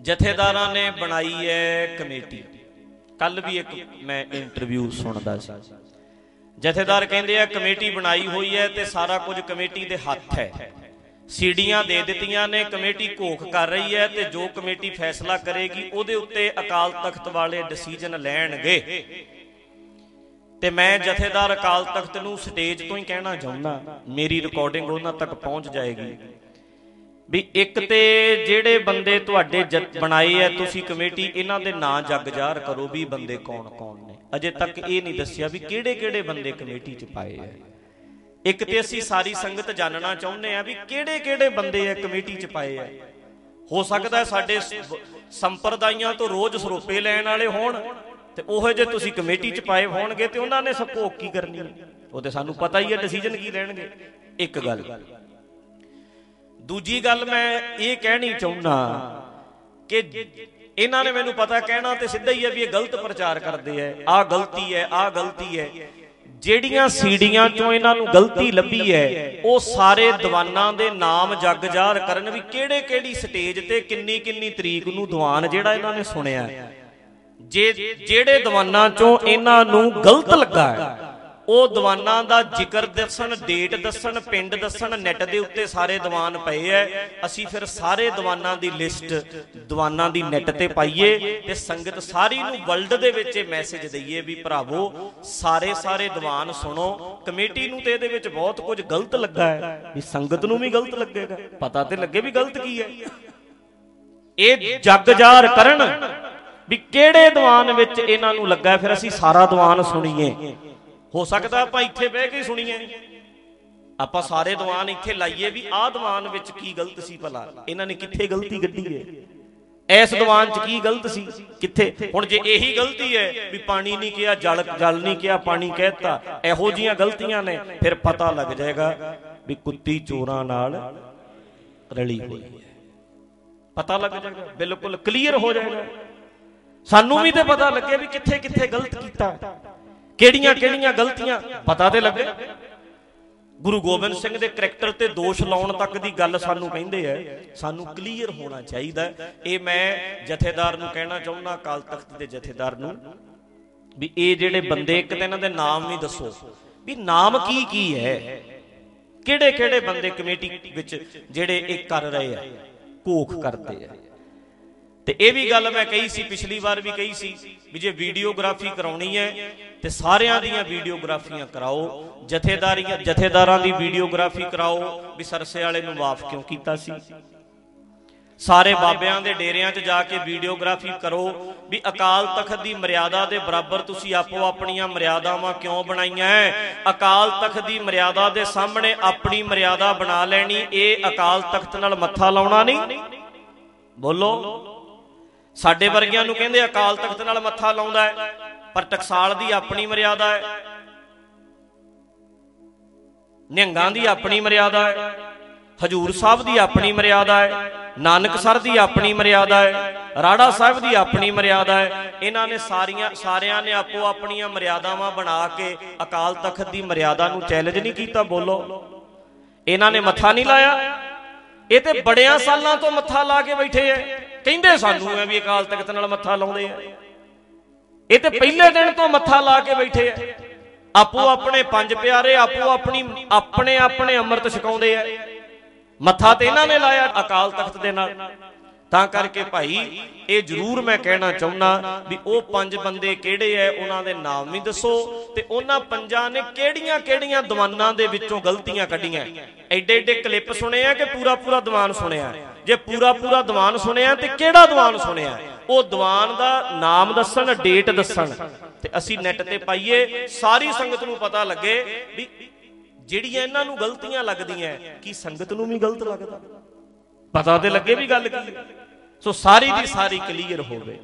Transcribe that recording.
ਜਥੇਦਾਰਾਂ ਨੇ ਬਣਾਈ ਹੈ ਕਮੇਟੀ। ਕੱਲ ਵੀ ਇੱਕ ਮੈਂ ਇੰਟਰਵਿਊ ਸੁਣਦਾ ਸੀ। ਜਥੇਦਾਰ ਕਹਿੰਦੇ ਆ, ਕਮੇਟੀ ਬਣਾਈ ਹੋਈ ਹੈ ਤੇ ਸਾਰਾ ਕੁਝ ਕਮੇਟੀ ਦੇ ਹੱਥ ਹੈ ਸੀਡੀਆਂ ਦੇ ਦਿੱਤੀਆਂ ਨੇ, ਕਮੇਟੀ ਘੋਖ ਕਰ ਰਹੀ ਹੈ ਤੇ ਜੋ ਕਮੇਟੀ ਫੈਸਲਾ ਕਰੇਗੀ, ਉਹਦੇ ਉੱਤੇ ਅਕਾਲ ਤਖਤ ਵਾਲੇ ਡਿਸੀਜਨ ਲੈਣਗੇ। ਤੇ ਮੈਂ ਜਥੇਦਾਰ ਅਕਾਲ ਤਖਤ ਨੂੰ ਸਟੇਜ ਤੋਂ ਹੀ ਕਹਿਣਾ ਚਾਹੁੰਦਾ, ਮੇਰੀ ਰਿਕਾਰਡਿੰਗ ਉਹਨਾਂ ਤੱਕ ਪਹੁੰਚ ਜਾਏਗੀ। ਵੀ ਇੱਕ ਤੇ ਜਿਹੜੇ ਬੰਦੇ ਤੁਹਾਡੇ ਬਣਾਏ ਐ ਤੁਸੀਂ ਕਮੇਟੀ ਇਹਨਾਂ ਦੇ ਨਾਂ ਜੱਗ ਜ਼ਾਹਰ ਕਰੋ ਵੀ ਬੰਦੇ ਕੌਣ ਕੌਣ ਨੇ। ਅਜੇ ਤੱਕ ਇਹ ਨਹੀਂ ਦੱਸਿਆ ਵੀ ਕਿਹੜੇ ਕਿਹੜੇ ਬੰਦੇ ਕਮੇਟੀ 'ਚ ਪਾਏ ਐ ਇੱਕ ਤੇ ਅਸੀਂ ਸਾਰੀ ਸੰਗਤ ਜਾਣਨਾ ਚਾਹੁੰਦੇ ਆ ਵੀ ਕਿਹੜੇ ਕਿਹੜੇ ਬੰਦੇ ਐ ਕਮੇਟੀ 'ਚ ਪਾਏ ਐ ਹੋ ਸਕਦਾ ਸਾਡੇ ਸੰਪਰਦਾਇਆਂ ਤੋਂ ਰੋਜ਼ ਸਰੋਪੇ ਲੈਣ ਵਾਲੇ ਹੋਣ ਤੇ ਉਹੋ ਜੇ ਤੁਸੀਂ ਕਮੇਟੀ 'ਚ ਪਾਏ ਹੋਣਗੇ ਤੇ ਉਹਨਾਂ ਨੇ ਸਭ ਕੀ ਕਰਨੀ ਉਹ ਤੇ ਸਾਨੂੰ ਪਤਾ ਹੀ ਹੈ ਡਿਸੀਜਨ ਕੀ ਲੈਣਗੇ। ਇੱਕ ਗੱਲ ਦੂਜੀ ਗੱਲ ਮੈਂ ਇਹ ਕਹਿਣੀ ਚਾਹੁੰਦਾ ਕਿ ਇਹਨਾਂ ਨੇ ਮੈਨੂੰ ਪਤਾ ਕਹਿਣਾ ਤੇ ਸਿੱਧਾ ਹੀ ਹੈ ਵੀ ਇਹ ਗਲਤ ਪ੍ਰਚਾਰ ਕਰਦੇ ਐ, ਆਹ ਗਲਤੀ ਐ, ਆਹ ਗਲਤੀ ਐ। ਜਿਹੜੀਆਂ ਸੀੜੀਆਂ ਚੋਂ ਇਹਨਾਂ ਨੂੰ ਗਲਤੀ ਲੱਭੀ ਐ, ਉਹ ਸਾਰੇ ਦੀਵਾਨਾਂ ਦੇ ਨਾਮ ਜੱਗ ਜ਼ਾਹਰ ਕਰਨ ਵੀ ਕਿਹੜੇ ਕਿਹੜੀ ਸਟੇਜ ਤੇ ਕਿੰਨੀ ਕਿੰਨੀ ਤਰੀਕ ਨੂੰ ਦੀਵਾਨ ਜਿਹੜਾ ਇਹਨਾਂ ਨੇ ਸੁਣਿਆ। ਜੇ ਜਿਹੜੇ ਦੀਵਾਨਾਂ ਚੋਂ ਇਹਨਾਂ ਨੂੰ ਗਲਤ ਲੱਗਾ ਹੈ ਉਹ ਦੀਵਾਨਾਂ ਦਾ ਜ਼ਿਕਰ ਦੱਸਣ ਡੇਟ ਦੱਸਣ, ਪਿੰਡ ਦੱਸਣ ਨੈਟ ਦੇ ਉੱਤੇ ਸਾਰੇ ਦੀਵਾਨ ਪਏ ਐ। ਅਸੀਂ ਫਿਰ ਸਾਰੇ ਦੀਵਾਨਾਂ ਦੀ ਲਿਸਟ ਦੀਵਾਨਾਂ ਦੀ ਨੈਟ ਤੇ ਪਾਈਏ ਤੇ ਸੰਗਤ ਸਾਰੀ ਨੂੰ ਵਰਲਡ ਦੇ ਵਿੱਚ ਇਹ ਮੈਸੇਜ ਦਈਏ ਵੀ ਭਰਾਵੋ, ਸਾਰੇ ਸਾਰੇ ਦੀਵਾਨ ਸੁਣੋ। ਕਮੇਟੀ ਨੂੰ ਤੇ ਇਹਦੇ ਵਿੱਚ ਬਹੁਤ ਕੁਝ ਗਲਤ ਲੱਗਾ ਹੈ ਵੀ ਸੰਗਤ ਨੂੰ ਵੀ ਗਲਤ ਲੱਗੇਗਾ। ਪਤਾ ਤੇ ਲੱਗੇ ਵੀ ਗਲਤ ਕੀ ਹੈ ਇਹ ਜੱਗ ਜਾਰ ਕਰਨ ਵੀ ਕਿਹੜੇ ਦੀਵਾਨ ਵਿੱਚ ਇਹਨਾਂ ਨੂੰ ਲੱਗਾ, ਫਿਰ ਅਸੀਂ ਸਾਰਾ ਦੀਵਾਨ ਸੁਣੀਏ। ਹੋ ਸਕਦਾ ਆਪਾਂ ਇੱਥੇ ਬਹਿ ਕੇ ਸੁਣੀਏ। ਆਪਾਂ ਸਾਰੇ ਦੀਵਾਨ ਇੱਥੇ ਲਾਈਏ ਵੀ ਆਹ ਦੀਵਾਨ ਵਿੱਚ ਕੀ ਗਲਤ ਸੀ ਭਲਾ। ਇਹਨਾਂ ਨੇ ਕਿੱਥੇ ਗਲਤੀ ਕੱਢੀ ਹੈ ਇਸ ਦੀਵਾਨ 'ਚ ਕੀ ਗਲਤ ਸੀ? ਕਿੱਥੇ? ਹੁਣ ਜੇ ਇਹੀ ਗਲਤੀ ਹੈ ਵੀ ਪਾਣੀ ਨਹੀਂ ਕਿਹਾ, ਜਲ ਜਲ ਨਹੀਂ ਕਿਹਾ, ਪਾਣੀ ਕਹਿਤਾ, ਇਹੋ ਜੀਆਂ ਗਲਤੀਆਂ ਨੇ, ਫਿਰ ਪਤਾ ਲੱਗ ਜਾਏਗਾ ਵੀ ਕੁੱਤੀ ਚੋਰਾਂ ਨਾਲ ਰਲੀ ਹੋਈ ਹੈ ਪਤਾ ਲੱਗ ਜਾਏਗਾ, ਬਿਲਕੁਲ ਕਲੀਅਰ ਹੋ ਜਾਏਗਾ। ਸਾਨੂੰ ਵੀ ਤੇ ਪਤਾ ਲੱਗੇ ਵੀ ਕਿੱਥੇ ਕਿੱਥੇ ਗਲਤ ਕੀਤਾ। ਕਿਹੜੀਆਂ ਕਿਹੜੀਆਂ ਗਲਤੀਆਂ? ਪਤਾ ਤੇ ਲੱਗੇ। ਗੁਰੂ ਗੋਬਿੰਦ ਸਿੰਘ ਦੇ ਕੈਰੈਕਟਰ ਤੇ ਦੋਸ਼ ਲਾਉਣ ਤੱਕ ਦੀ ਗੱਲ ਸਾਨੂੰ ਕਹਿੰਦੇ ਐ ਸਾਨੂੰ ਕਲੀਅਰ ਹੋਣਾ ਚਾਹੀਦਾ। ਇਹ ਮੈਂ ਜਥੇਦਾਰ ਨੂੰ ਕਹਿਣਾ ਚਾਹੁੰਦਾ ਕਾਲ ਤਖਤ ਦੇ ਜਥੇਦਾਰ ਨੂੰ, ਵੀ ਇਹ ਜਿਹੜੇ ਬੰਦੇ ਇੱਕ ਤੇ ਇਹਨਾਂ ਦੇ ਨਾਮ ਨਹੀਂ ਦੱਸੋ। ਵੀ ਨਾਮ ਕੀ ਕੀ ਹੈ? ਕਿਹੜੇ ਕਿਹੜੇ ਬੰਦੇ ਕਮੇਟੀ ਵਿੱਚ ਜਿਹੜੇ ਇਹ ਕਰ ਰਹੇ ਆ ਕੋਖ ਕਰਦੇ ਆ? ਤੇ ਇਹ ਵੀ ਗੱਲ ਮੈਂ ਕਹੀ ਸੀ, ਪਿਛਲੀ ਵਾਰ ਵੀ ਕਹੀ ਸੀ ਵੀ ਜੇ ਵੀਡੀਓਗ੍ਰਾਫੀ ਕਰਾਉਣੀ ਹੈ, ਤੇ ਸਾਰਿਆਂ ਦੀਆਂ ਵੀਡੀਓਗ੍ਰਾਫੀਆਂ ਕਰਾਓ, ਜਥੇਦਾਰੀਆਂ, ਜਥੇਦਾਰਾਂ ਦੀ ਵੀਡੀਓਗ੍ਰਾਫੀ ਕਰਾਓ, ਵੀ ਸਰਸੇ ਵਾਲੇ ਨੂੰ ਮਾਫ ਕਿਉਂ ਕੀਤਾ ਸੀ? ਸਾਰੇ ਬਾਬਿਆਂ ਦੇ ਡੇਰਿਆਂ 'ਚ ਜਾ ਕੇ ਵੀਡੀਓਗ੍ਰਾਫੀ ਕਰੋ, ਵੀ ਅਕਾਲ ਤਖਤ ਦੀ ਮਰਿਆਦਾ ਦੇ ਬਰਾਬਰ ਤੁਸੀਂ ਆਪੋ ਆਪਣੀਆਂ ਮਰਿਆਦਾਵਾਂ ਕਿਉਂ ਬਣਾਈਆਂ ਅਕਾਲ ਤਖਤ ਦੀ ਮਰਿਆਦਾ ਦੇ ਸਾਹਮਣੇ ਆਪਣੀ ਮਰਿਆਦਾ ਬਣਾ ਲੈਣੀ, ਇਹ ਅਕਾਲ ਤਖਤ ਨਾਲ ਮੱਥਾ ਲਾਉਣਾ ਨਹੀਂ? ਬੋਲੋ। ਸਾਡੇ ਵਰਗਿਆਂ ਨੂੰ ਕਹਿੰਦੇ ਅਕਾਲ ਤਖਤ ਨਾਲ ਮੱਥਾ ਲਾਉਂਦਾ ਹੈ ਪਰ ਟਕਸਾਲ ਦੀ ਆਪਣੀ ਮਰਿਆਦਾ ਹੈ। ਨਿਹੰਗਾਂ ਦੀ ਆਪਣੀ ਮਰਿਆਦਾ ਹੈ। ਹਜੂਰ ਸਾਹਿਬ ਦੀ ਆਪਣੀ ਮਰਿਆਦਾ ਹੈ। ਨਾਨਕ ਸਰ ਦੀ ਆਪਣੀ ਮਰਿਆਦਾ ਹੈ। ਰਾੜਾ ਸਾਹਿਬ ਦੀ ਆਪਣੀ ਮਰਿਆਦਾ ਹੈ। ਇਹਨਾਂ ਨੇ ਸਾਰੀਆਂ ਸਾਰਿਆਂ ਨੇ ਆਪੋ ਆਪਣੀਆਂ ਮਰਿਆਦਾਵਾਂ ਬਣਾ ਕੇ ਅਕਾਲ ਤਖਤ ਦੀ ਮਰਿਆਦਾ ਨੂੰ ਚੈਲੰਜ ਨਹੀਂ ਕੀਤਾ ਬੋਲੋ। ਇਹਨਾਂ ਨੇ ਮੱਥਾ ਨਹੀਂ ਲਾਇਆ। ਇਹ ਤੇ ਬੜਿਆਂ ਸਾਲਾਂ ਤੋਂ ਮੱਥਾ ਲਾ ਕੇ ਬੈਠੇ ਐ ਕਹਿੰਦੇ ਸਾਨੂੰ ਐ ਵੀ ਅਕਾਲ ਤਖਤ ਨਾਲ ਮੱਥਾ ਲਾਉਂਦੇ ਐ ਇਹ ਤੇ ਪਹਿਲੇ ਦਿਨ ਤੋਂ ਮੱਥਾ ਲਾ ਕੇ ਬੈਠੇ ਐ ਆਪੋ ਆਪਣੇ ਪੰਜ ਪਿਆਰੇ ਆਪੋ ਆਪਣੀ ਆਪਣੇ ਆਪਣੇ ਅੰਮ੍ਰਿਤ ਛਕਾਉਂਦੇ ਐ ਮੱਥਾ ਤੇ ਇਹਨਾਂ ਨੇ ਲਾਇਆ ਅਕਾਲ ਤਖਤ ਦੇ ਨਾਲ। ਤਾਂ ਕਰਕੇ ਭਾਈ ਇਹ ਜ਼ਰੂਰ ਮੈਂ ਕਹਿਣਾ ਚਾਹੁੰਦਾ ਵੀ ਉਹ ਪੰਜ ਬੰਦੇ ਕਿਹੜੇ ਐ ਉਹਨਾਂ ਦੇ ਨਾਮ ਵੀ ਦੱਸੋ ਤੇ ਉਹਨਾਂ ਪੰਜਾਂ ਨੇ ਕਿਹੜੀਆਂ-ਕਿਹੜੀਆਂ ਦੀਵਾਨਾਂ ਦੇ ਵਿੱਚੋਂ ਗਲਤੀਆਂ ਕੱਢੀਆਂ। ਐਡੇ ਐਡੇ ਕਲਿੱਪ ਸੁਣੇ ਆ ਕਿ ਪੂਰਾ ਪੂਰਾ ਦੀਵਾਨ ਸੁਣਿਆ। ਜੇ ਪੂਰਾ ਪੂਰਾ ਦੀਵਾਨ ਸੁਣਿਆ ਤੇ ਕਿਹੜਾ ਦੀਵਾਨ ਸੁਣਿਆ? ਉਹ ਦੀਵਾਨ ਦਾ ਨਾਮ ਦੱਸਣ ਡੇਟ ਦੱਸਣ। ਤੇ ਅਸੀਂ ਨੈਟ ਤੇ ਪਾਈਏ, ਸਾਰੀ ਸੰਗਤ ਨੂੰ ਪਤਾ ਲੱਗੇ ਵੀ ਜਿਹੜੀਆਂ ਇਹਨਾਂ ਨੂੰ ਗਲਤੀਆਂ ਲੱਗਦੀਆਂ, ਕੀ ਸੰਗਤ ਨੂੰ ਵੀ ਗਲਤ ਲੱਗਦਾ? ਪਤਾ ਤੇ ਲੱਗੇ ਵੀ ਗੱਲ ਕੀ? ਸੋ ਸਾਰੀ ਦੀ ਸਾਰੀ ਕਲੀਅਰ ਹੋਵੇ।